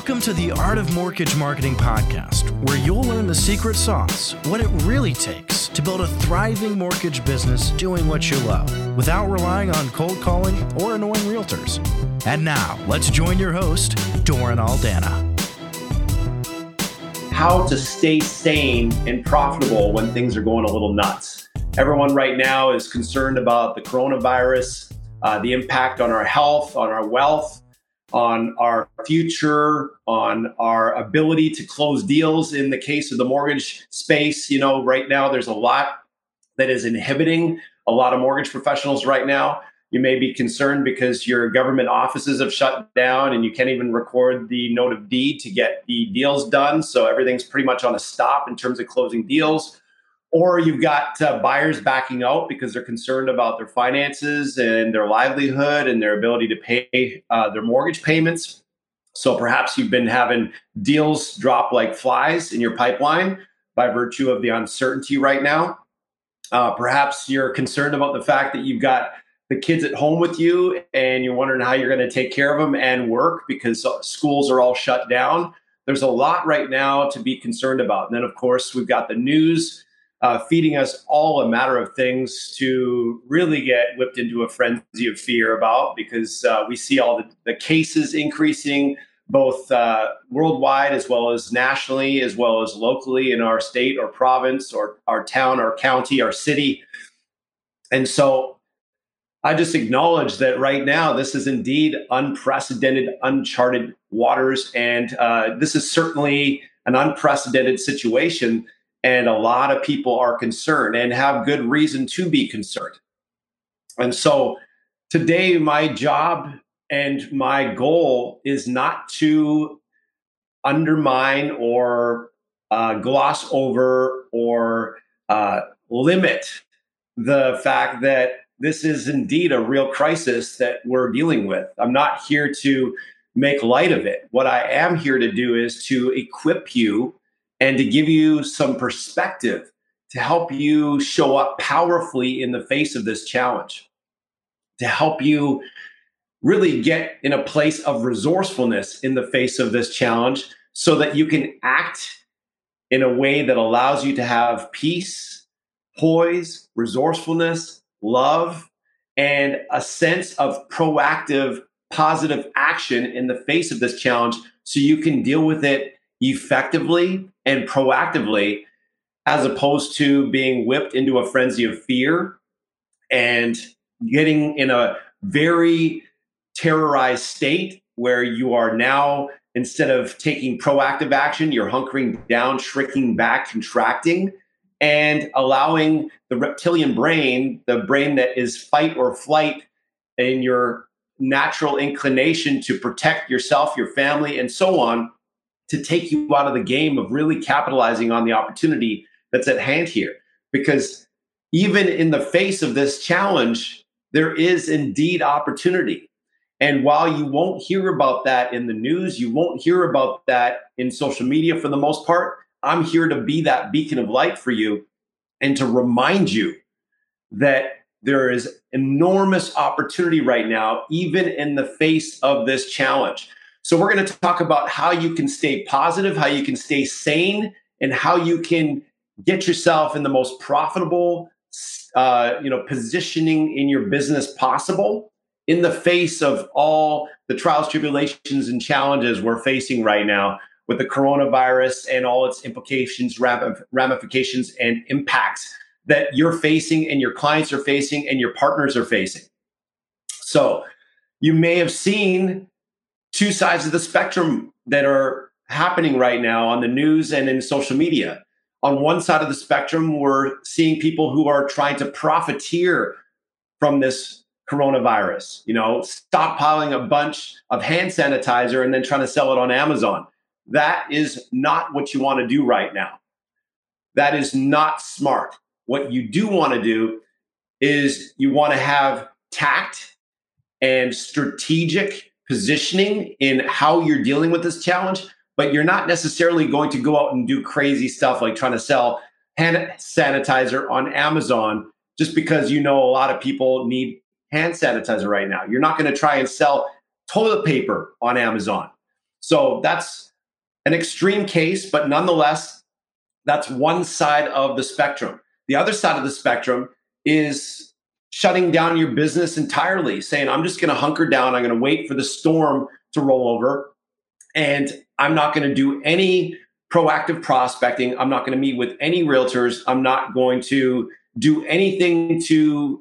Welcome to the Art of Mortgage Marketing podcast, where you'll learn the secret sauce, what it really takes to build a thriving mortgage business doing what you love without relying on cold calling or annoying realtors. And now, let's join your host, Doran Aldana. How to stay sane and profitable when things are going a little nuts. Everyone right now is concerned about the coronavirus, uh, the impact on our health, on our wealth on our future, on our ability to close deals in the case of the mortgage space. You know, right now there's a lot that is inhibiting a lot of mortgage professionals right now. You may be concerned because your government offices have shut down and you can't even record the note of deed to get the deals done. So everything's pretty much on a stop in terms of closing deals or you've got uh, buyers backing out because they're concerned about their finances and their livelihood and their ability to pay uh, their mortgage payments. So perhaps you've been having deals drop like flies in your pipeline by virtue of the uncertainty right now. Uh, perhaps you're concerned about the fact that you've got the kids at home with you and you're wondering how you're going to take care of them and work because schools are all shut down. There's a lot right now to be concerned about. And then, of course, we've got the news uh, feeding us all a matter of things to really get whipped into a frenzy of fear about because uh, we see all the, the cases increasing both uh, worldwide as well as nationally, as well as locally in our state or province or our town or county or city. And so I just acknowledge that right now, this is indeed unprecedented, uncharted waters. And uh, this is certainly an unprecedented situation and a lot of people are concerned and have good reason to be concerned. And so today, my job and my goal is not to undermine or uh, gloss over or uh, limit the fact that this is indeed a real crisis that we're dealing with. I'm not here to make light of it. What I am here to do is to equip you and to give you some perspective to help you show up powerfully in the face of this challenge, to help you really get in a place of resourcefulness in the face of this challenge so that you can act in a way that allows you to have peace, poise, resourcefulness, love, and a sense of proactive, positive action in the face of this challenge so you can deal with it effectively and proactively as opposed to being whipped into a frenzy of fear and getting in a very terrorized state where you are now instead of taking proactive action you're hunkering down shrinking back contracting and allowing the reptilian brain the brain that is fight or flight in your natural inclination to protect yourself your family and so on to take you out of the game of really capitalizing on the opportunity that's at hand here. Because even in the face of this challenge, there is indeed opportunity. And while you won't hear about that in the news, you won't hear about that in social media for the most part, I'm here to be that beacon of light for you and to remind you that there is enormous opportunity right now, even in the face of this challenge. So we're going to talk about how you can stay positive, how you can stay sane, and how you can get yourself in the most profitable, uh, you know, positioning in your business possible in the face of all the trials, tribulations, and challenges we're facing right now with the coronavirus and all its implications, ramifications, and impacts that you're facing, and your clients are facing, and your partners are facing. So you may have seen two sides of the spectrum that are happening right now on the news and in social media. On one side of the spectrum, we're seeing people who are trying to profiteer from this coronavirus, you know, stockpiling a bunch of hand sanitizer and then trying to sell it on Amazon. That is not what you want to do right now. That is not smart. What you do want to do is you want to have tact and strategic positioning in how you're dealing with this challenge, but you're not necessarily going to go out and do crazy stuff like trying to sell hand sanitizer on Amazon just because you know a lot of people need hand sanitizer right now. You're not going to try and sell toilet paper on Amazon. So that's an extreme case, but nonetheless, that's one side of the spectrum. The other side of the spectrum is shutting down your business entirely, saying, I'm just going to hunker down. I'm going to wait for the storm to roll over. And I'm not going to do any proactive prospecting. I'm not going to meet with any realtors. I'm not going to do anything to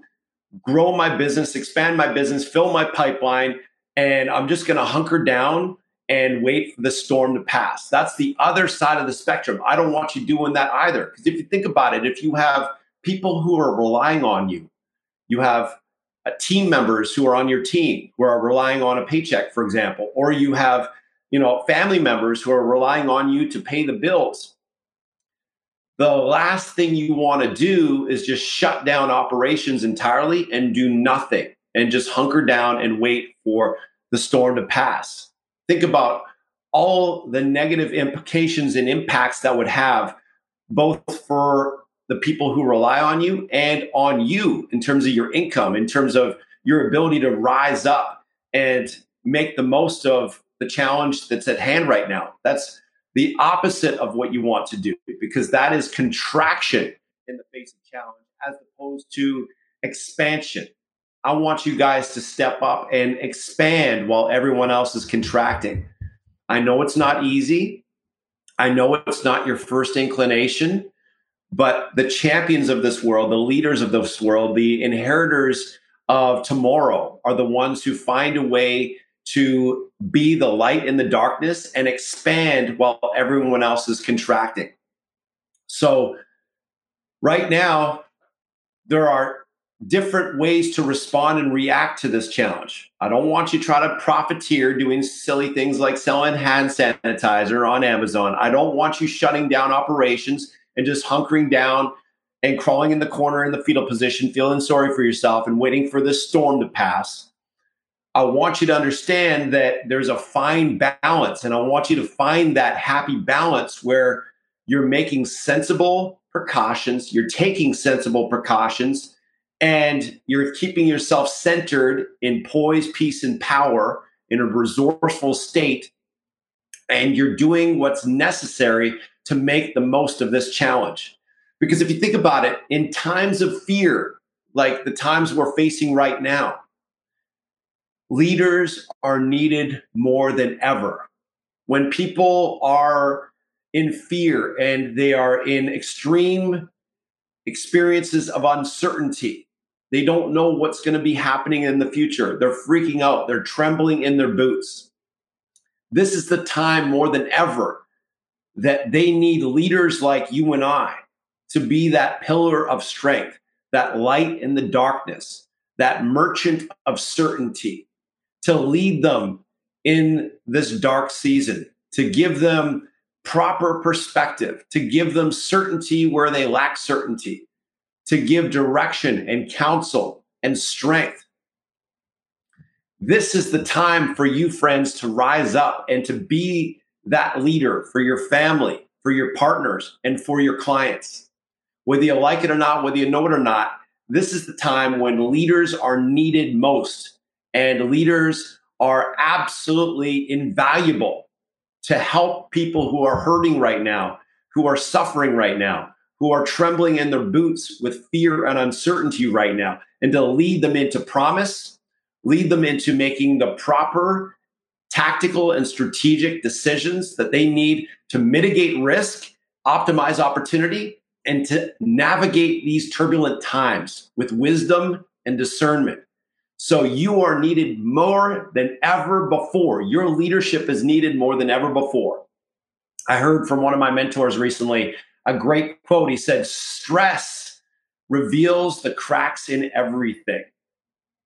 grow my business, expand my business, fill my pipeline. And I'm just going to hunker down and wait for the storm to pass. That's the other side of the spectrum. I don't want you doing that either. Because if you think about it, if you have people who are relying on you, you have uh, team members who are on your team who are relying on a paycheck, for example, or you have you know family members who are relying on you to pay the bills. The last thing you want to do is just shut down operations entirely and do nothing and just hunker down and wait for the storm to pass think about all the negative implications and impacts that would have both for the people who rely on you and on you in terms of your income, in terms of your ability to rise up and make the most of the challenge that's at hand right now. That's the opposite of what you want to do because that is contraction in the face of challenge as opposed to expansion. I want you guys to step up and expand while everyone else is contracting. I know it's not easy. I know it's not your first inclination, but the champions of this world, the leaders of this world, the inheritors of tomorrow are the ones who find a way to be the light in the darkness and expand while everyone else is contracting. So, right now, there are different ways to respond and react to this challenge. I don't want you to try to profiteer doing silly things like selling hand sanitizer on Amazon. I don't want you shutting down operations and just hunkering down and crawling in the corner in the fetal position, feeling sorry for yourself and waiting for this storm to pass. I want you to understand that there's a fine balance, and I want you to find that happy balance where you're making sensible precautions, you're taking sensible precautions and you're keeping yourself centered in poise, peace, and power in a resourceful state, and you're doing what's necessary to make the most of this challenge. Because if you think about it, in times of fear, like the times we're facing right now, leaders are needed more than ever. When people are in fear and they are in extreme experiences of uncertainty, they don't know what's going to be happening in the future. They're freaking out. They're trembling in their boots. This is the time more than ever that they need leaders like you and I to be that pillar of strength, that light in the darkness, that merchant of certainty, to lead them in this dark season, to give them proper perspective, to give them certainty where they lack certainty, to give direction and counsel and strength. This is the time for you, friends, to rise up and to be that leader for your family, for your partners, and for your clients. Whether you like it or not, whether you know it or not, this is the time when leaders are needed most. And leaders are absolutely invaluable to help people who are hurting right now, who are suffering right now, who are trembling in their boots with fear and uncertainty right now, and to lead them into promise, lead them into making the proper tactical and strategic decisions that they need to mitigate risk, optimize opportunity, and to navigate these turbulent times with wisdom and discernment. So you are needed more than ever before. Your leadership is needed more than ever before. I heard from one of my mentors recently a great quote. He said, Stress reveals the cracks in everything.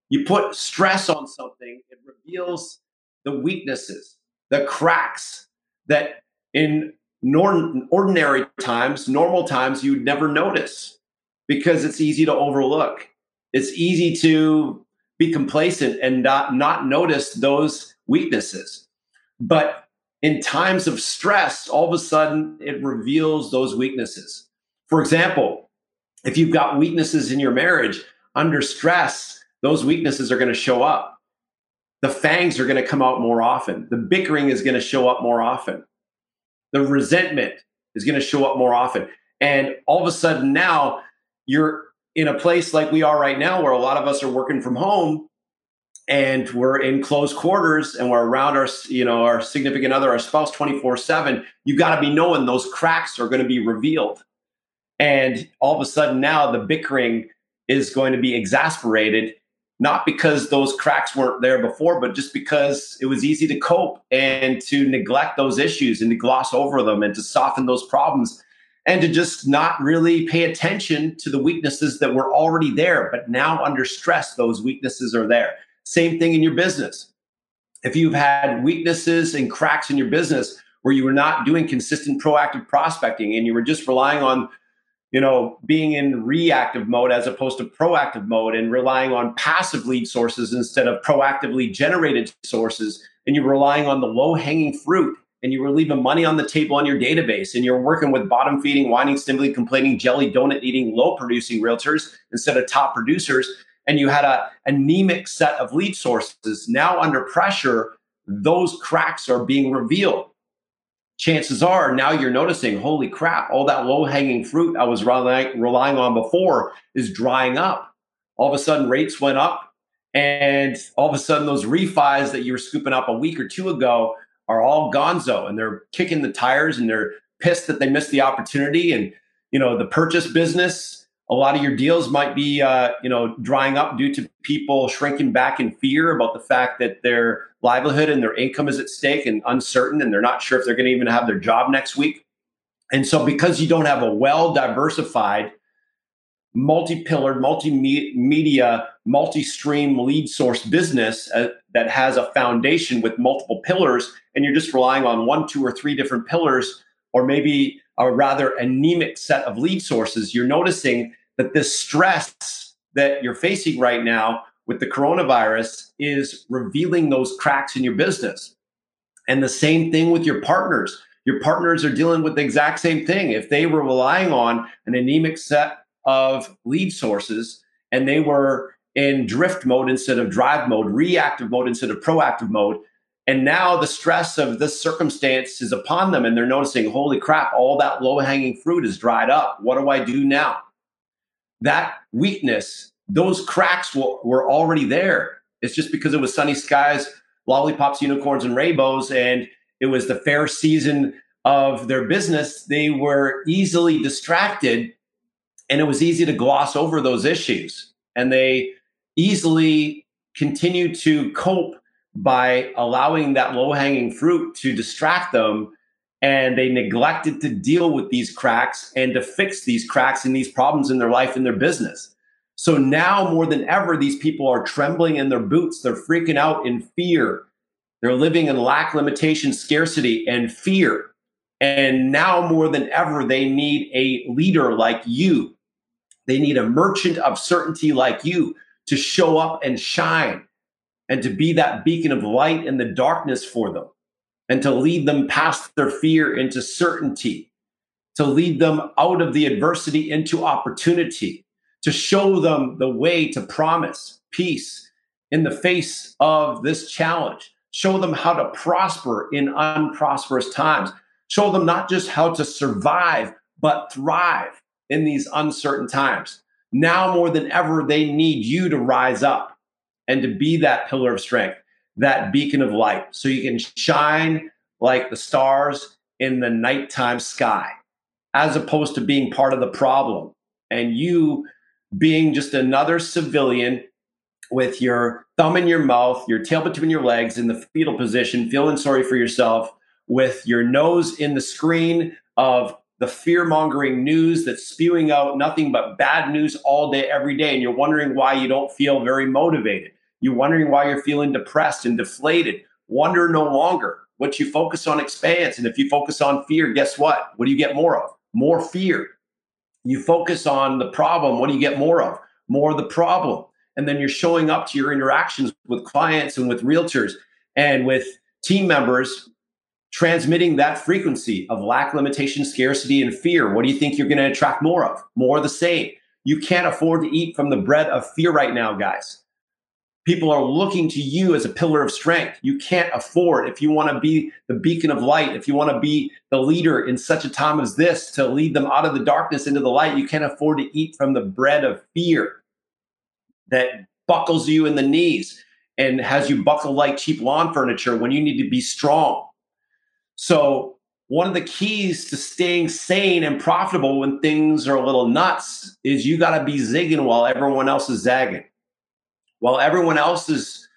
You put stress on something, it reveals the weaknesses, the cracks that in nor- ordinary times, normal times, you'd never notice because it's easy to overlook. It's easy to be complacent and not, not notice those weaknesses. But in times of stress, all of a sudden it reveals those weaknesses. For example, if you've got weaknesses in your marriage under stress, those weaknesses are going to show up. The fangs are going to come out more often. The bickering is going to show up more often. The resentment is going to show up more often. And all of a sudden now you're in a place like we are right now where a lot of us are working from home and we're in close quarters and we're around our you know our significant other our spouse 24 7 you got to be knowing those cracks are going to be revealed and all of a sudden now the bickering is going to be exasperated not because those cracks weren't there before but just because it was easy to cope and to neglect those issues and to gloss over them and to soften those problems and to just not really pay attention to the weaknesses that were already there but now under stress those weaknesses are there same thing in your business. If you've had weaknesses and cracks in your business where you were not doing consistent proactive prospecting and you were just relying on you know being in reactive mode as opposed to proactive mode and relying on passive lead sources instead of proactively generated sources and you're relying on the low hanging fruit and you were leaving money on the table on your database and you're working with bottom feeding whining stimbly complaining jelly donut eating low producing realtors instead of top producers and you had a anemic set of lead sources, now under pressure, those cracks are being revealed. Chances are now you're noticing, holy crap, all that low hanging fruit I was relying, relying on before is drying up. All of a sudden, rates went up, and all of a sudden, those refis that you were scooping up a week or two ago are all gonzo and they're kicking the tires and they're pissed that they missed the opportunity. And, you know, the purchase business a lot of your deals might be uh, you know drying up due to people shrinking back in fear about the fact that their livelihood and their income is at stake and uncertain and they're not sure if they're going to even have their job next week. And so because you don't have a well diversified multi-pillared multimedia media, multi-stream lead source business uh, that has a foundation with multiple pillars and you're just relying on one two or three different pillars or maybe a rather anemic set of lead sources, you're noticing that this stress that you're facing right now with the coronavirus is revealing those cracks in your business. And the same thing with your partners. Your partners are dealing with the exact same thing. If they were relying on an anemic set of lead sources and they were in drift mode instead of drive mode, reactive mode instead of proactive mode, and now the stress of this circumstance is upon them, and they're noticing, holy crap, all that low hanging fruit is dried up. What do I do now? That weakness, those cracks were already there. It's just because it was sunny skies, lollipops, unicorns, and rainbows, and it was the fair season of their business. They were easily distracted, and it was easy to gloss over those issues. And they easily continued to cope by allowing that low hanging fruit to distract them. And they neglected to deal with these cracks and to fix these cracks and these problems in their life and their business. So now more than ever, these people are trembling in their boots. They're freaking out in fear. They're living in lack, limitation, scarcity, and fear. And now more than ever, they need a leader like you. They need a merchant of certainty like you to show up and shine and to be that beacon of light in the darkness for them and to lead them past their fear into certainty, to lead them out of the adversity into opportunity, to show them the way to promise peace in the face of this challenge, show them how to prosper in unprosperous times, show them not just how to survive, but thrive in these uncertain times. Now more than ever, they need you to rise up and to be that pillar of strength, that beacon of light, so you can shine like the stars in the nighttime sky, as opposed to being part of the problem and you being just another civilian with your thumb in your mouth, your tail between your legs in the fetal position, feeling sorry for yourself, with your nose in the screen of the fear mongering news that's spewing out nothing but bad news all day, every day. And you're wondering why you don't feel very motivated. You're wondering why you're feeling depressed and deflated. Wonder no longer. What you focus on expands. And if you focus on fear, guess what? What do you get more of? More fear. You focus on the problem. What do you get more of? More of the problem. And then you're showing up to your interactions with clients and with realtors and with team members transmitting that frequency of lack, limitation, scarcity, and fear. What do you think you're going to attract more of? More of the same. You can't afford to eat from the bread of fear right now, guys. People are looking to you as a pillar of strength. You can't afford, if you want to be the beacon of light, if you want to be the leader in such a time as this to lead them out of the darkness into the light, you can't afford to eat from the bread of fear that buckles you in the knees and has you buckle like cheap lawn furniture when you need to be strong. So, one of the keys to staying sane and profitable when things are a little nuts is you got to be zigging while everyone else is zagging while everyone else is,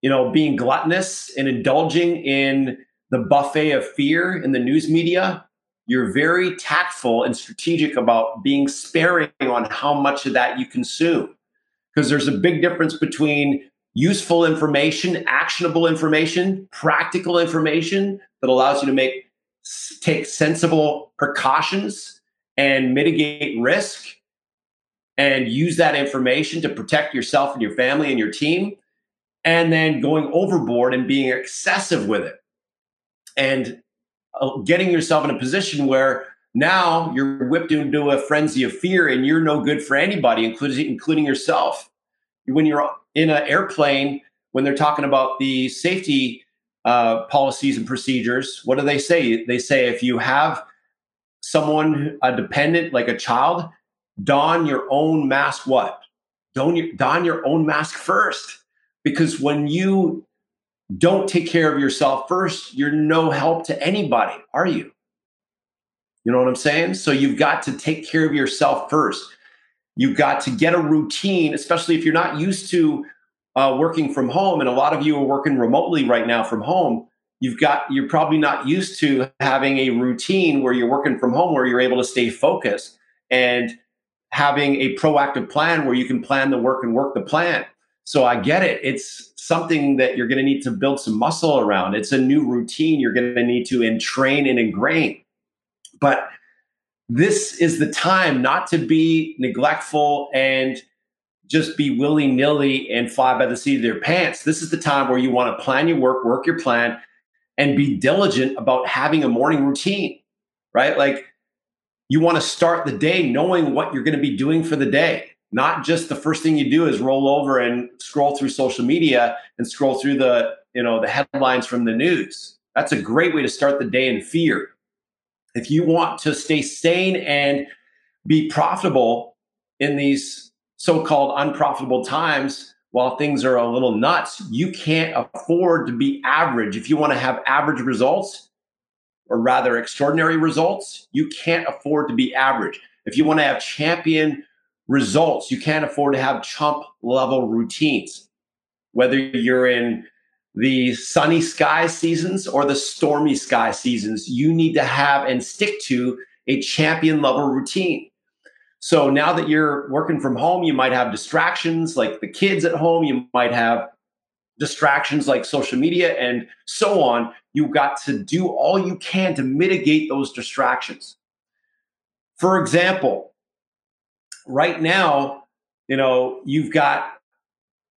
you know, being gluttonous and indulging in the buffet of fear in the news media, you're very tactful and strategic about being sparing on how much of that you consume. Because there's a big difference between useful information, actionable information, practical information that allows you to make take sensible precautions and mitigate risk and use that information to protect yourself and your family and your team, and then going overboard and being excessive with it and uh, getting yourself in a position where now you're whipped into a frenzy of fear and you're no good for anybody, including, including yourself. When you're in an airplane, when they're talking about the safety uh, policies and procedures, what do they say? They say if you have someone, a dependent, like a child, don your own mask what? Don your, don your own mask first. Because when you don't take care of yourself first, you're no help to anybody, are you? You know what I'm saying? So you've got to take care of yourself first. You've got to get a routine, especially if you're not used to uh, working from home. And a lot of you are working remotely right now from home. You've got, you're probably not used to having a routine where you're working from home, where you're able to stay focused. And having a proactive plan where you can plan the work and work the plan. So I get it. It's something that you're going to need to build some muscle around. It's a new routine you're going to need to entrain and ingrain. But this is the time not to be neglectful and just be willy nilly and fly by the seat of their pants. This is the time where you want to plan your work, work your plan, and be diligent about having a morning routine, right? Like you want to start the day knowing what you're going to be doing for the day. Not just the first thing you do is roll over and scroll through social media and scroll through the you know the headlines from the news. That's a great way to start the day in fear. If you want to stay sane and be profitable in these so-called unprofitable times while things are a little nuts you can't afford to be average. If you want to have average results or rather extraordinary results, you can't afford to be average. If you want to have champion results, you can't afford to have chump level routines. Whether you're in the sunny sky seasons or the stormy sky seasons, you need to have and stick to a champion level routine. So now that you're working from home, you might have distractions like the kids at home, you might have distractions like social media and so on, you've got to do all you can to mitigate those distractions. For example, right now, you know, you've got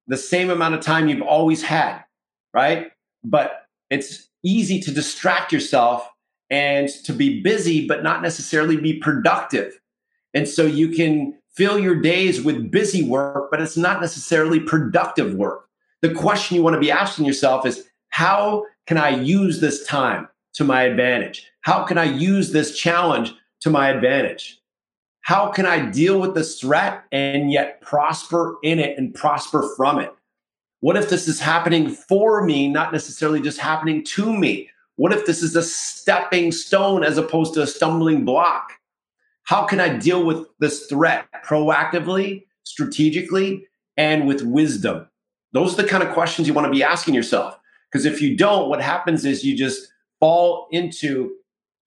the same amount of time you've always had, right? But it's easy to distract yourself and to be busy, but not necessarily be productive. And so you can fill your days with busy work, but it's not necessarily productive work the question you want to be asking yourself is how can I use this time to my advantage? How can I use this challenge to my advantage? How can I deal with this threat and yet prosper in it and prosper from it? What if this is happening for me, not necessarily just happening to me? What if this is a stepping stone as opposed to a stumbling block? How can I deal with this threat proactively, strategically, and with wisdom? Those are the kind of questions you want to be asking yourself. Because if you don't, what happens is you just fall into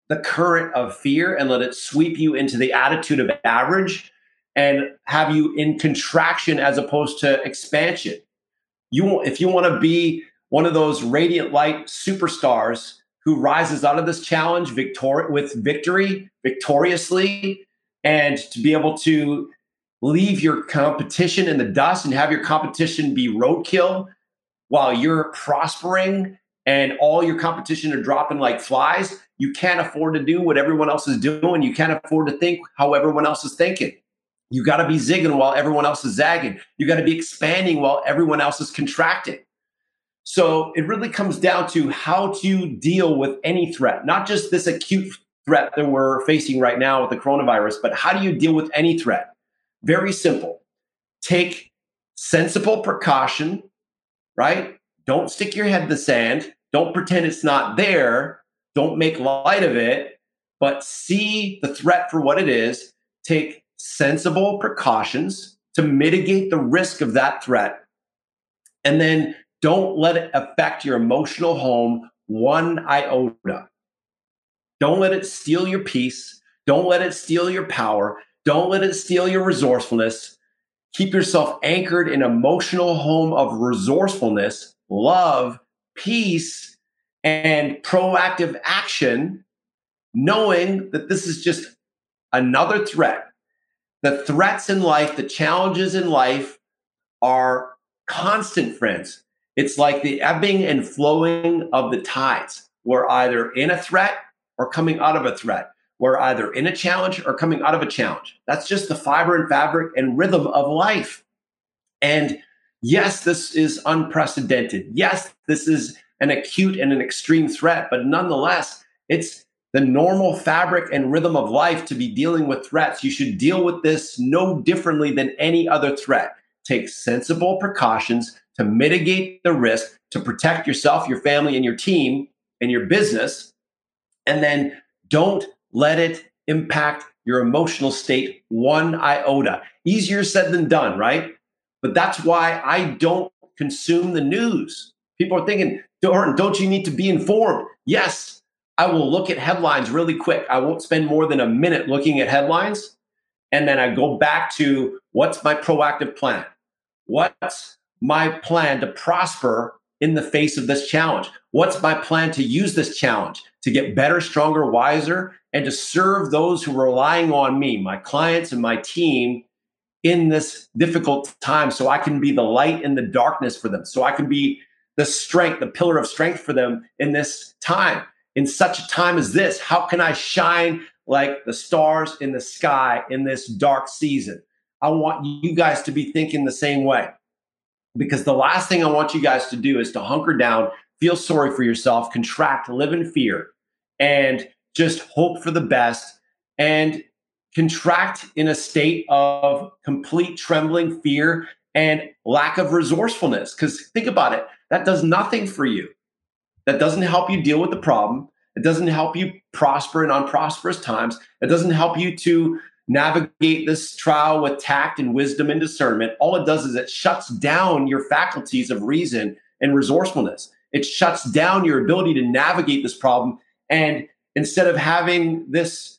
the current of fear and let it sweep you into the attitude of average and have you in contraction as opposed to expansion. You if you want to be one of those radiant light superstars who rises out of this challenge victor- with victory victoriously and to be able to leave your competition in the dust and have your competition be roadkill while you're prospering and all your competition are dropping like flies, you can't afford to do what everyone else is doing. You can't afford to think how everyone else is thinking. You got to be zigging while everyone else is zagging. You got to be expanding while everyone else is contracting. So it really comes down to how to deal with any threat, not just this acute threat that we're facing right now with the coronavirus, but how do you deal with any threat? Very simple. Take sensible precaution, right? Don't stick your head in the sand. Don't pretend it's not there. Don't make light of it, but see the threat for what it is. Take sensible precautions to mitigate the risk of that threat. And then don't let it affect your emotional home one iota. Don't let it steal your peace. Don't let it steal your power. Don't let it steal your resourcefulness. Keep yourself anchored in emotional home of resourcefulness, love, peace, and proactive action, knowing that this is just another threat. The threats in life, the challenges in life are constant, friends. It's like the ebbing and flowing of the tides. We're either in a threat or coming out of a threat. We're either in a challenge or coming out of a challenge. That's just the fiber and fabric and rhythm of life. And yes, this is unprecedented. Yes, this is an acute and an extreme threat, but nonetheless, it's the normal fabric and rhythm of life to be dealing with threats. You should deal with this no differently than any other threat. Take sensible precautions to mitigate the risk, to protect yourself, your family, and your team and your business. And then don't let it impact your emotional state one iota. Easier said than done, right? But that's why I don't consume the news. People are thinking, don't you need to be informed? Yes, I will look at headlines really quick. I won't spend more than a minute looking at headlines. And then I go back to what's my proactive plan? What's my plan to prosper in the face of this challenge? What's my plan to use this challenge to get better, stronger, wiser, and to serve those who are relying on me, my clients and my team in this difficult time so I can be the light in the darkness for them, so I can be the strength, the pillar of strength for them in this time. In such a time as this, how can I shine like the stars in the sky in this dark season? I want you guys to be thinking the same way because the last thing I want you guys to do is to hunker down, feel sorry for yourself, contract, live in fear, and just hope for the best and contract in a state of complete trembling, fear, and lack of resourcefulness. Because think about it, that does nothing for you. That doesn't help you deal with the problem. It doesn't help you prosper in unprosperous times. It doesn't help you to navigate this trial with tact and wisdom and discernment, all it does is it shuts down your faculties of reason and resourcefulness. It shuts down your ability to navigate this problem. And instead of having this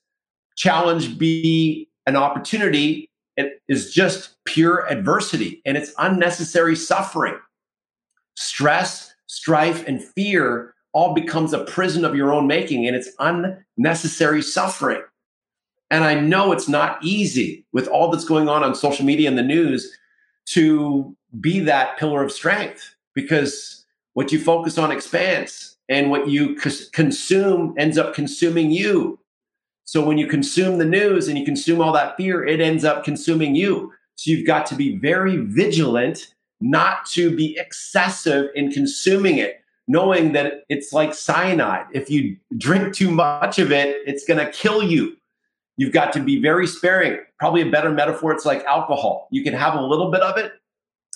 challenge be an opportunity, it is just pure adversity and it's unnecessary suffering. Stress, strife, and fear all becomes a prison of your own making and it's unnecessary suffering. And I know it's not easy with all that's going on on social media and the news to be that pillar of strength because what you focus on expands and what you consume ends up consuming you. So when you consume the news and you consume all that fear, it ends up consuming you. So you've got to be very vigilant not to be excessive in consuming it, knowing that it's like cyanide. If you drink too much of it, it's going to kill you. You've got to be very sparing. Probably a better metaphor, it's like alcohol. You can have a little bit of it,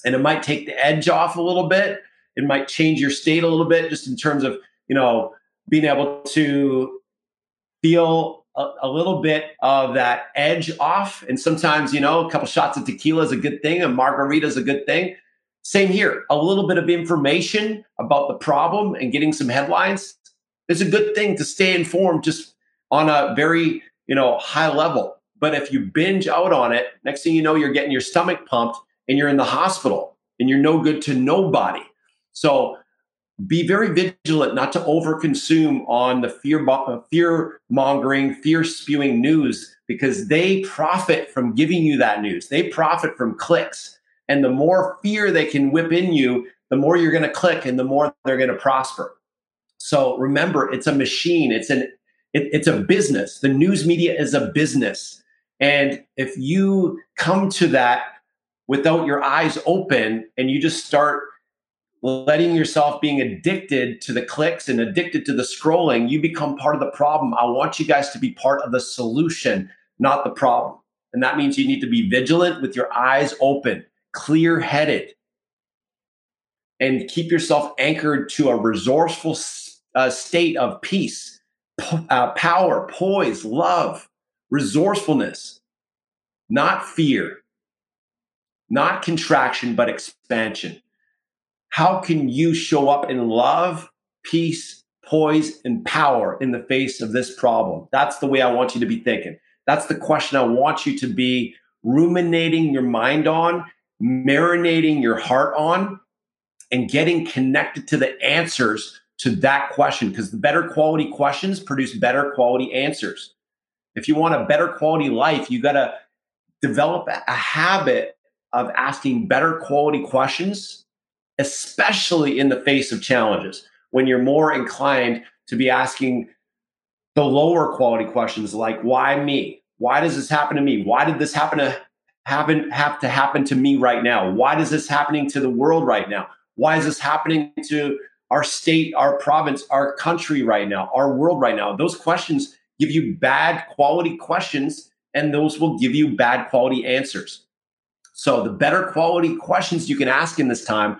and it might take the edge off a little bit. It might change your state a little bit, just in terms of, you know, being able to feel a, a little bit of that edge off. And sometimes, you know, a couple shots of tequila is a good thing, a margarita is a good thing. Same here. A little bit of information about the problem and getting some headlines is a good thing to stay informed just on a very you know, high level. But if you binge out on it, next thing you know, you're getting your stomach pumped and you're in the hospital and you're no good to nobody. So be very vigilant not to overconsume on the fear uh, fear mongering, fear spewing news because they profit from giving you that news. They profit from clicks. And the more fear they can whip in you, the more you're going to click and the more they're going to prosper. So remember, it's a machine. It's an it, it's a business. The news media is a business. And if you come to that without your eyes open and you just start letting yourself being addicted to the clicks and addicted to the scrolling, you become part of the problem. I want you guys to be part of the solution, not the problem. And that means you need to be vigilant with your eyes open, clear headed, and keep yourself anchored to a resourceful uh, state of peace, uh, power, poise, love, resourcefulness, not fear, not contraction, but expansion. How can you show up in love, peace, poise, and power in the face of this problem? That's the way I want you to be thinking. That's the question I want you to be ruminating your mind on, marinating your heart on, and getting connected to the answers to that question because the better quality questions produce better quality answers. If you want a better quality life, you got to develop a habit of asking better quality questions, especially in the face of challenges when you're more inclined to be asking the lower quality questions like why me why does this happen to me why did this happen to happen have to happen to me right now why is this happening to the world right now why is this happening to our state, our province, our country right now, our world right now? Those questions give you bad quality questions, and those will give you bad quality answers. So, the better quality questions you can ask in this time,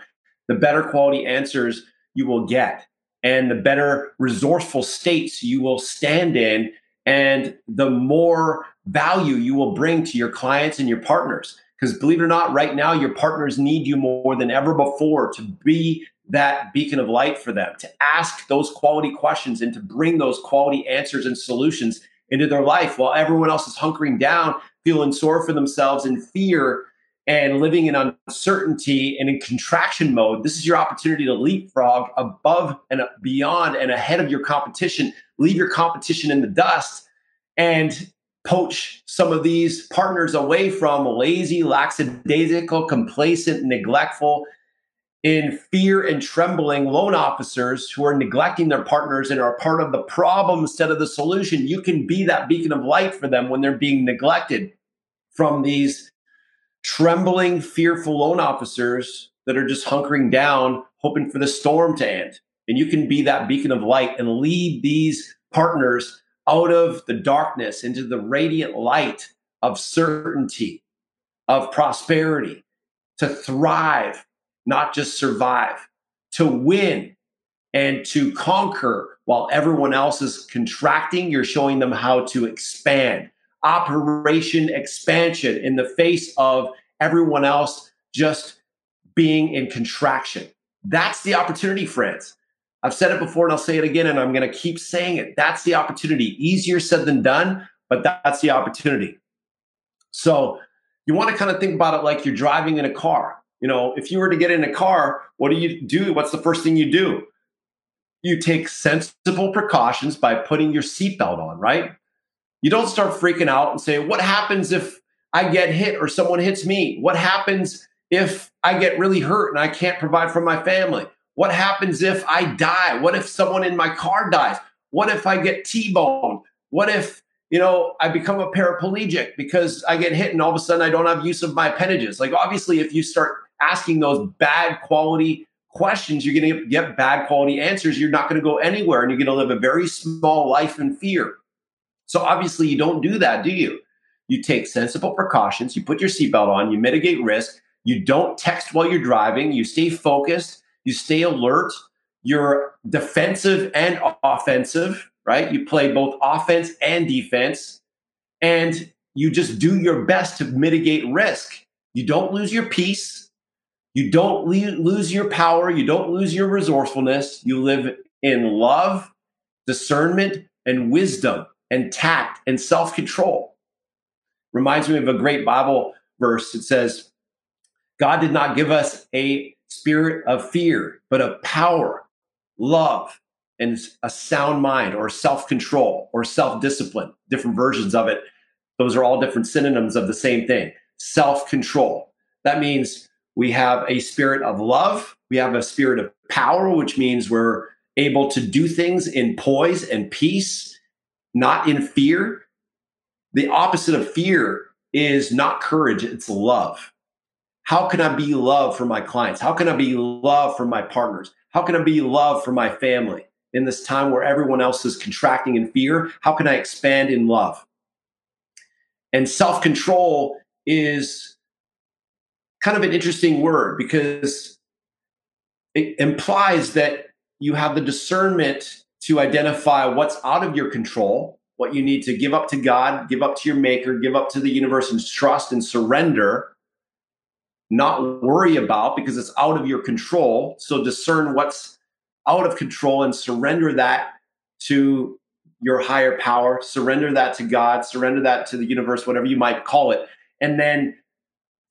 the better quality answers you will get, and the better resourceful states you will stand in, and the more value you will bring to your clients and your partners. Because believe it or not, right now, your partners need you more than ever before to be that beacon of light for them, to ask those quality questions and to bring those quality answers and solutions into their life while everyone else is hunkering down, feeling sore for themselves in fear and living in uncertainty and in contraction mode. This is your opportunity to leapfrog above and beyond and ahead of your competition. Leave your competition in the dust and poach some of these partners away from lazy, lackadaisical, complacent, neglectful, in fear and trembling loan officers who are neglecting their partners and are part of the problem instead of the solution. You can be that beacon of light for them when they're being neglected from these trembling, fearful loan officers that are just hunkering down, hoping for the storm to end. And you can be that beacon of light and lead these partners out of the darkness into the radiant light of certainty, of prosperity, to thrive, not just survive, to win and to conquer while everyone else is contracting. You're showing them how to expand. Operation expansion in the face of everyone else just being in contraction. That's the opportunity, friends. I've said it before and I'll say it again, and I'm going to keep saying it. That's the opportunity. Easier said than done, but that's the opportunity. So you want to kind of think about it like you're driving in a car. You know, if you were to get in a car, what do you do? What's the first thing you do? You take sensible precautions by putting your seatbelt on, right? You don't start freaking out and say, What happens if I get hit or someone hits me? What happens if I get really hurt and I can't provide for my family? What happens if I die? What if someone in my car dies? What if I get T-boned? What if, you know, I become a paraplegic because I get hit and all of a sudden I don't have use of my appendages? Like obviously if you start asking those bad quality questions, you're going to get bad quality answers. You're not going to go anywhere and you're going to live a very small life in fear. So obviously you don't do that, do you? You take sensible precautions, you put your seatbelt on, you mitigate risk, you don't text while you're driving, you stay focused, you stay alert, you're defensive and offensive, right? You play both offense and defense, and you just do your best to mitigate risk. You don't lose your peace. You don't lose your power. You don't lose your resourcefulness. You live in love, discernment, and wisdom, and tact and self control. Reminds me of a great Bible verse. It says, God did not give us a spirit of fear, but of power, love, and a sound mind or self control or self discipline, different versions of it. Those are all different synonyms of the same thing self control. That means we have a spirit of love, we have a spirit of power, which means we're able to do things in poise and peace, not in fear. The opposite of fear is not courage, it's love. How can I be love for my clients? How can I be love for my partners? How can I be love for my family in this time where everyone else is contracting in fear? How can I expand in love? And self control is kind of an interesting word because it implies that you have the discernment to identify what's out of your control, what you need to give up to God, give up to your maker, give up to the universe and trust and surrender, not worry about because it's out of your control. So discern what's out of control and surrender that to your higher power, surrender that to God, surrender that to the universe, whatever you might call it. And then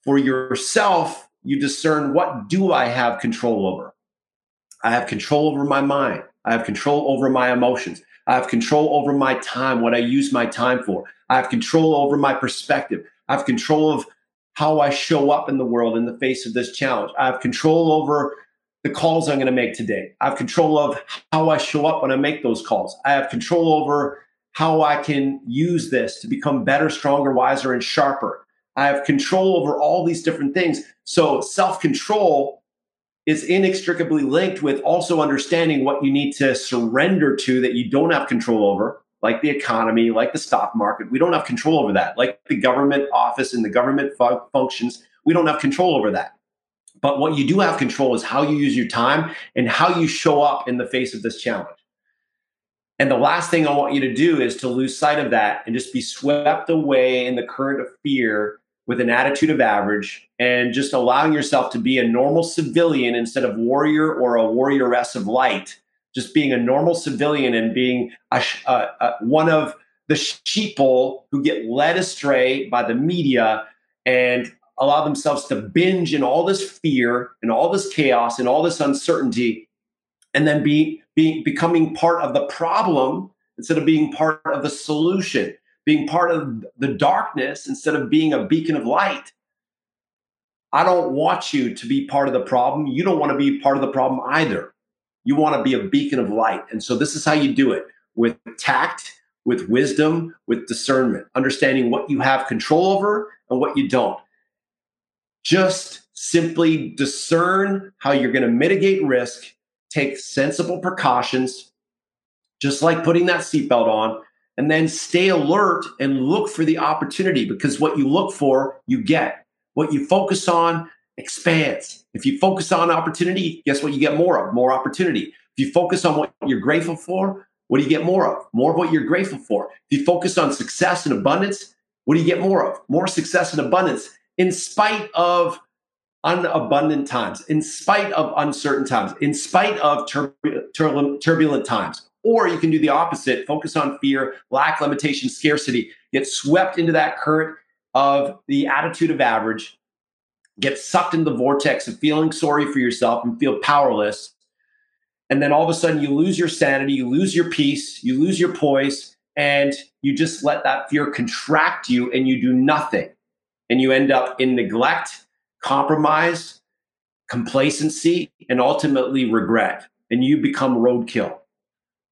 for yourself, you discern what do I have control over? I have control over my mind. I have control over my emotions. I have control over my time, what I use my time for. I have control over my perspective. I have control of how I show up in the world in the face of this challenge. I have control over the calls I'm going to make today. I have control of how I show up when I make those calls. I have control over how I can use this to become better, stronger, wiser, and sharper. I have control over all these different things. So self control is inextricably linked with also understanding what you need to surrender to that you don't have control over, like the economy, like the stock market. We don't have control over that. Like the government office and the government fu- functions, we don't have control over that. But what you do have control is how you use your time and how you show up in the face of this challenge. And the last thing I want you to do is to lose sight of that and just be swept away in the current of fear with an attitude of average and just allowing yourself to be a normal civilian instead of warrior or a warrioress of light. Just being a normal civilian and being a, a, a, uh, uh, one of the sheeple who get led astray by the media and allow themselves to binge in all this fear and all this chaos and all this uncertainty and then be, be becoming part of the problem instead of being part of the solution being part of the darkness instead of being a beacon of light. I don't want you to be part of the problem. You don't want to be part of the problem either. You want to be a beacon of light. And so this is how you do it with tact with wisdom with discernment understanding what you have control over and what you don't. Just simply discern how you're going to mitigate risk, take sensible precautions, just like putting that seatbelt on, and then stay alert and look for the opportunity because what you look for, you get. What you focus on expands. If you focus on opportunity, guess what you get more of? More opportunity. If you focus on what you're grateful for, what do you get more of? More of what you're grateful for. If you focus on success and abundance, what do you get more of? More success and abundance in spite of unabundant times, in spite of uncertain times, in spite of tur- tur- turbulent times. Or you can do the opposite focus on fear, lack, limitation, scarcity, get swept into that current of the attitude of average, get sucked into the vortex of feeling sorry for yourself and feel powerless. And then all of a sudden, you lose your sanity, you lose your peace, you lose your poise, and you just let that fear contract you and you do nothing and you end up in neglect, compromise, complacency, and ultimately regret. And you become roadkill.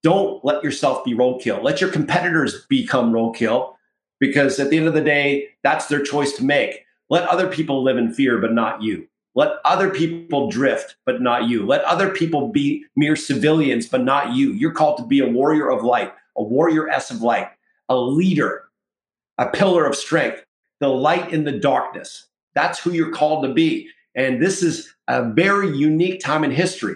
Don't let yourself be roadkill. Let your competitors become roadkill because at the end of the day, that's their choice to make. Let other people live in fear, but not you. Let other people drift, but not you. Let other people be mere civilians, but not you. You're called to be a warrior of light, a warrior S of light, a leader, a pillar of strength, the light in the darkness. That's who you're called to be. And this is a very unique time in history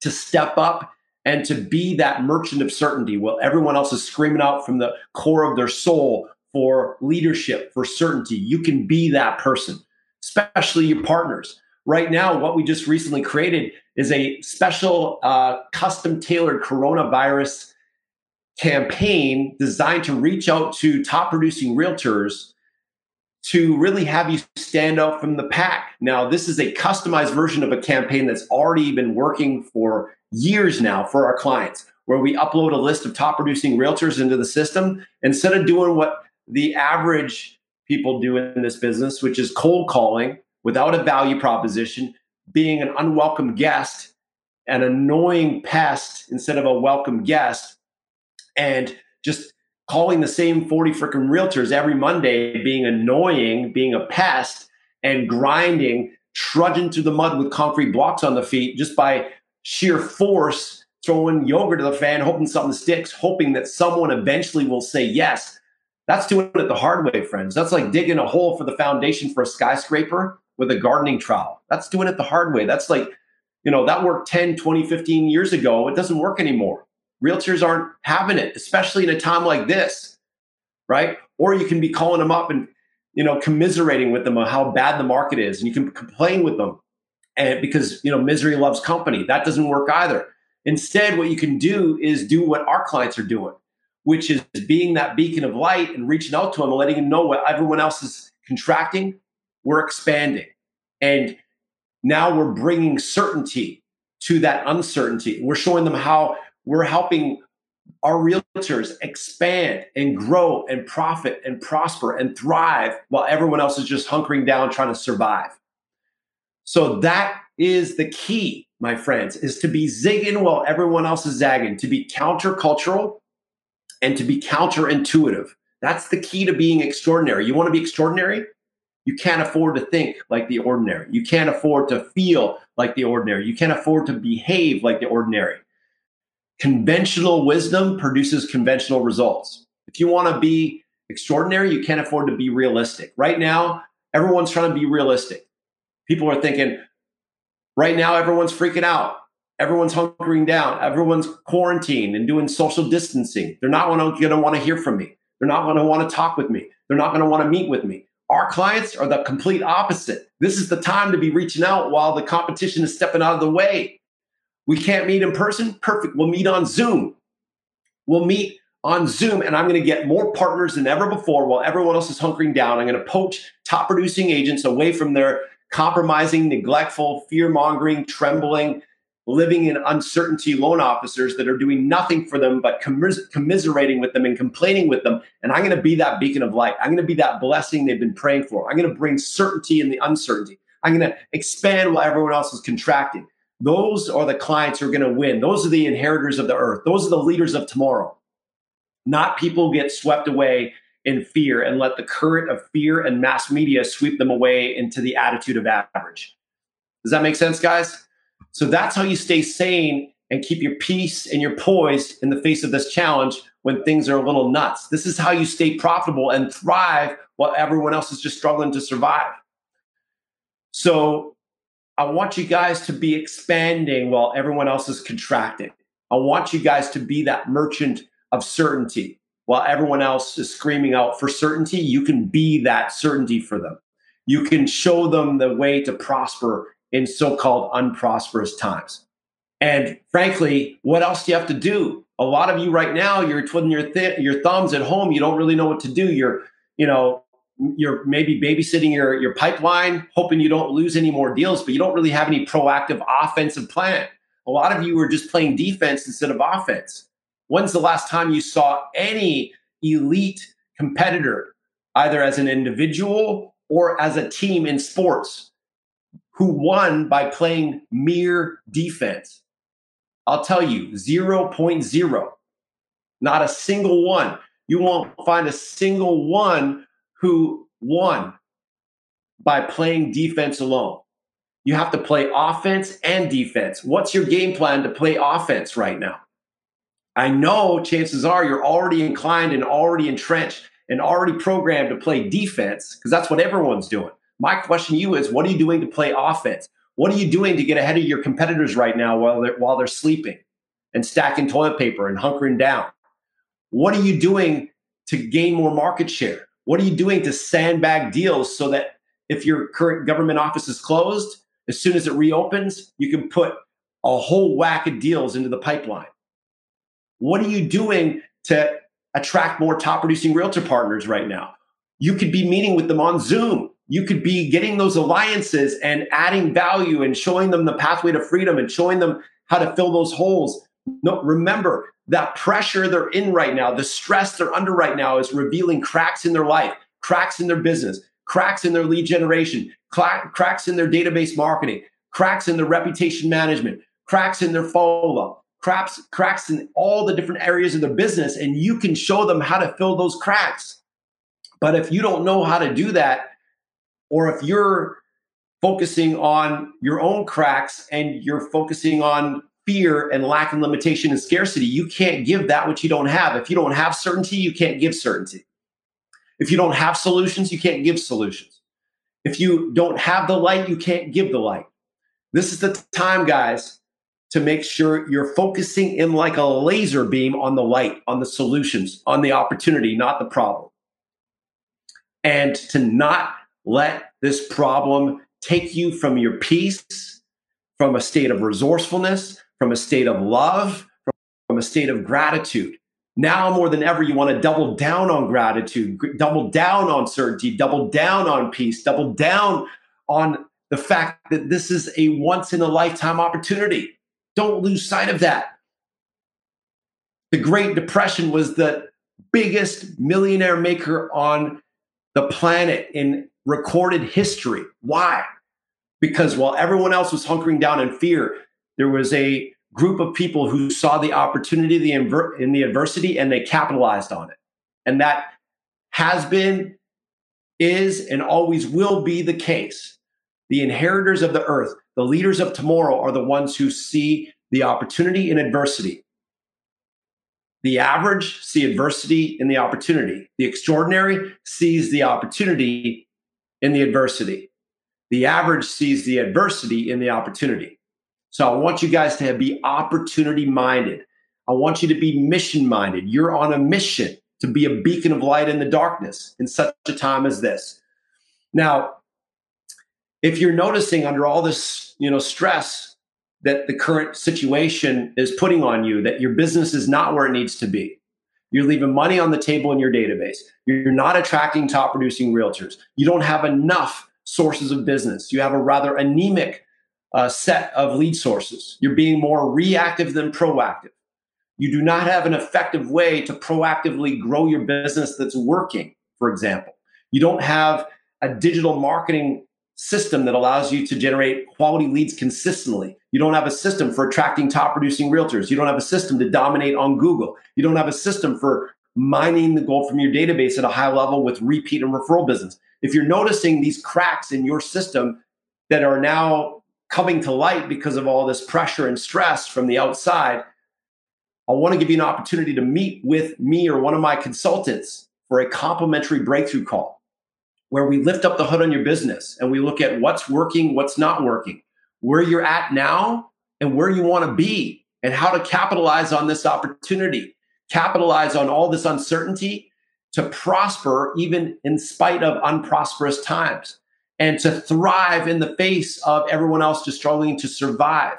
to step up and to be that merchant of certainty while everyone else is screaming out from the core of their soul for leadership, for certainty. You can be that person, especially your partners. Right now, what we just recently created is a special uh, custom tailored coronavirus campaign designed to reach out to top producing realtors to really have you stand out from the pack. Now, this is a customized version of a campaign that's already been working for years now for our clients, where we upload a list of top producing realtors into the system. Instead of doing what the average people do in this business, which is cold calling without a value proposition, being an unwelcome guest, an annoying pest instead of a welcome guest, and just calling the same 40 freaking realtors every Monday, being annoying, being a pest, and grinding, trudging through the mud with concrete blocks on the feet just by sheer force, throwing yogurt to the fan, hoping something sticks, hoping that someone eventually will say yes. That's doing it the hard way, friends. That's like digging a hole for the foundation for a skyscraper with a gardening trowel. That's doing it the hard way. That's like, you know, that worked 10, 20, 15 years ago. It doesn't work anymore. Realtors aren't having it, especially in a time like this, right? Or you can be calling them up and, you know, commiserating with them on how bad the market is. And you can complain with them and because, you know, misery loves company. That doesn't work either. Instead, what you can do is do what our clients are doing, which is being that beacon of light and reaching out to them and letting them know what everyone else is contracting, we're expanding. And now we're bringing certainty to that uncertainty. We're showing them how we're helping our realtors expand and grow and profit and prosper and thrive while everyone else is just hunkering down trying to survive. So that is the key, my friends, is to be zigging while everyone else is zagging, to be countercultural and to be counterintuitive. That's the key to being extraordinary. You want to be extraordinary? You can't afford to think like the ordinary. You can't afford to feel like the ordinary. You can't afford to behave like the ordinary. Conventional wisdom produces conventional results. If you want to be extraordinary, you can't afford to be realistic. Right now, everyone's trying to be realistic. People are thinking, right now, everyone's freaking out. Everyone's hunkering down. Everyone's quarantined and doing social distancing. They're not going to want to hear from me. They're not going to want to talk with me. They're not going to want to meet with me. Our clients are the complete opposite. This is the time to be reaching out while the competition is stepping out of the way. We can't meet in person? Perfect. We'll meet on Zoom. We'll meet on Zoom, and I'm going to get more partners than ever before while everyone else is hunkering down. I'm going to poach top producing agents away from their compromising, neglectful, fear mongering, trembling, living in uncertainty loan officers that are doing nothing for them but commis- commiserating with them and complaining with them. And I'm going to be that beacon of light. I'm going to be that blessing they've been praying for. I'm going to bring certainty in the uncertainty. I'm going to expand while everyone else is contracting. Those are the clients who are going to win. Those are the inheritors of the earth. Those are the leaders of tomorrow. Not people get swept away in fear and let the current of fear and mass media sweep them away into the attitude of average. Does that make sense, guys? So that's how you stay sane and keep your peace and your poise in the face of this challenge when things are a little nuts. This is how you stay profitable and thrive while everyone else is just struggling to survive. So I want you guys to be expanding while everyone else is contracting. I want you guys to be that merchant of certainty while everyone else is screaming out for certainty. You can be that certainty for them. You can show them the way to prosper in so called unprosperous times. And frankly, what else do you have to do? A lot of you right now, you're twiddling your, th- your thumbs at home. You don't really know what to do. You're, you know, you're maybe babysitting your, your pipeline, hoping you don't lose any more deals, but you don't really have any proactive offensive plan. A lot of you are just playing defense instead of offense. When's the last time you saw any elite competitor, either as an individual or as a team in sports, who won by playing mere defense? I'll tell you, 0.0. Not a single one. You won't find a single one who won by playing defense alone. You have to play offense and defense. What's your game plan to play offense right now? I know chances are you're already inclined and already entrenched and already programmed to play defense because that's what everyone's doing. My question to you is what are you doing to play offense? What are you doing to get ahead of your competitors right now while they're, while they're sleeping and stacking toilet paper and hunkering down? What are you doing to gain more market share? What are you doing to sandbag deals so that if your current government office is closed, as soon as it reopens, you can put a whole whack of deals into the pipeline? What are you doing to attract more top producing realtor partners right now? You could be meeting with them on Zoom. You could be getting those alliances and adding value and showing them the pathway to freedom and showing them how to fill those holes. No, remember, that pressure they're in right now, the stress they're under right now is revealing cracks in their life, cracks in their business, cracks in their lead generation, cracks in their database marketing, cracks in their reputation management, cracks in their follow up, cracks, cracks in all the different areas of their business, and you can show them how to fill those cracks. But if you don't know how to do that, or if you're focusing on your own cracks and you're focusing on fear and lack and limitation and scarcity, you can't give that which you don't have. If you don't have certainty, you can't give certainty. If you don't have solutions, you can't give solutions. If you don't have the light, you can't give the light. This is the time, guys, to make sure you're focusing in like a laser beam on the light, on the solutions, on the opportunity, not the problem. And to not let this problem take you from your peace, from a state of resourcefulness, from a state of love, from a state of gratitude. Now more than ever, you want to double down on gratitude, double down on certainty, double down on peace, double down on the fact that this is a once in a lifetime opportunity. Don't lose sight of that. The Great Depression was the biggest millionaire maker on the planet in recorded history. Why? Because while everyone else was hunkering down in fear, there was a group of people who saw the opportunity in the adversity and they capitalized on it. And that has been, is, and always will be the case. The inheritors of the earth, the leaders of tomorrow, are the ones who see the opportunity in adversity. The average see adversity in the opportunity. The extraordinary sees the opportunity in the adversity. The average sees the adversity in the opportunity. So I want you guys to be opportunity minded. I want you to be mission minded. You're on a mission to be a beacon of light in the darkness in such a time as this. Now, if you're noticing under all this, you know, stress that the current situation is putting on you, that your business is not where it needs to be, you're leaving money on the table in your database. You're not attracting top producing realtors. You don't have enough sources of business. You have a rather anemic uh, set of lead sources. You're being more reactive than proactive. You do not have an effective way to proactively grow your business that's working, for example. You don't have a digital marketing system that allows you to generate quality leads consistently. You don't have a system for attracting top producing realtors. You don't have a system to dominate on Google. You don't have a system for mining the gold from your database at a high level with repeat and referral business. If you're noticing these cracks in your system that are now coming to light because of all this pressure and stress from the outside, I want to give you an opportunity to meet with me or one of my consultants for a complimentary breakthrough call where we lift up the hood on your business and we look at what's working, what's not working, where you're at now, and where you want to be, and how to capitalize on this opportunity, capitalize on all this uncertainty to prosper even in spite of unprosperous times and to thrive in the face of everyone else just struggling to survive.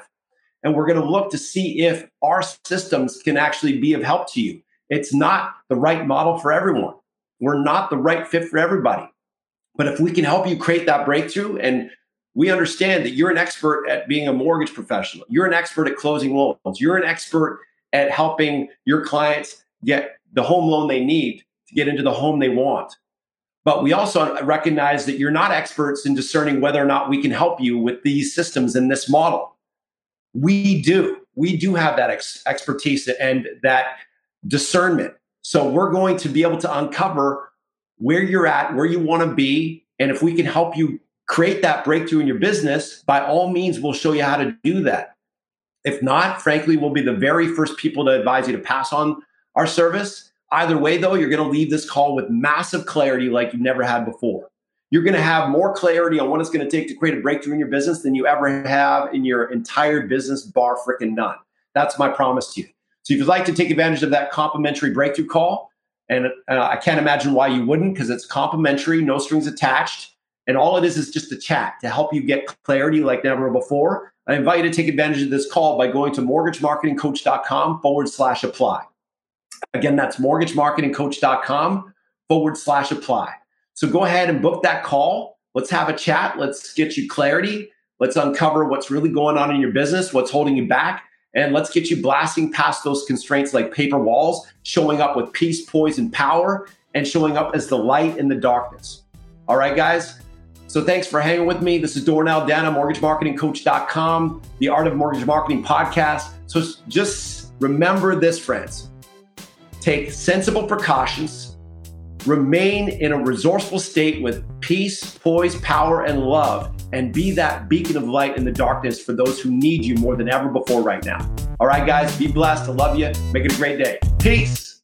And we're going to look to see if our systems can actually be of help to you. It's not the right model for everyone. We're not the right fit for everybody. But if we can help you create that breakthrough, and we understand that you're an expert at being a mortgage professional, you're an expert at closing loans, you're an expert at helping your clients get the home loan they need to get into the home they want. But we also recognize that you're not experts in discerning whether or not we can help you with these systems and this model. We do. We do have that ex- expertise and that discernment. So we're going to be able to uncover where you're at, where you want to be. And if we can help you create that breakthrough in your business, by all means, we'll show you how to do that. If not, frankly, we'll be the very first people to advise you to pass on our service Either way, though, you're going to leave this call with massive clarity like you've never had before. You're going to have more clarity on what it's going to take to create a breakthrough in your business than you ever have in your entire business, bar freaking none. That's my promise to you. So if you'd like to take advantage of that complimentary breakthrough call, and uh, I can't imagine why you wouldn't because it's complimentary, no strings attached. And all it is is just a chat to help you get clarity like never before. I invite you to take advantage of this call by going to mortgagemarketingcoach.com forward slash apply. Again, that's mortgagemarketingcoach.com forward slash apply. So go ahead and book that call. Let's have a chat. Let's get you clarity. Let's uncover what's really going on in your business, what's holding you back, and let's get you blasting past those constraints like paper walls, showing up with peace, poise, and power, and showing up as the light in the darkness. All right, guys. So thanks for hanging with me. This is Dornell Dana, mortgagemarketingcoach.com, the Art of Mortgage Marketing podcast. So just Remember this, friends. Take sensible precautions, remain in a resourceful state with peace, poise, power, and love, and be that beacon of light in the darkness for those who need you more than ever before right now. All right, guys, be blessed. I love you. Make it a great day. Peace.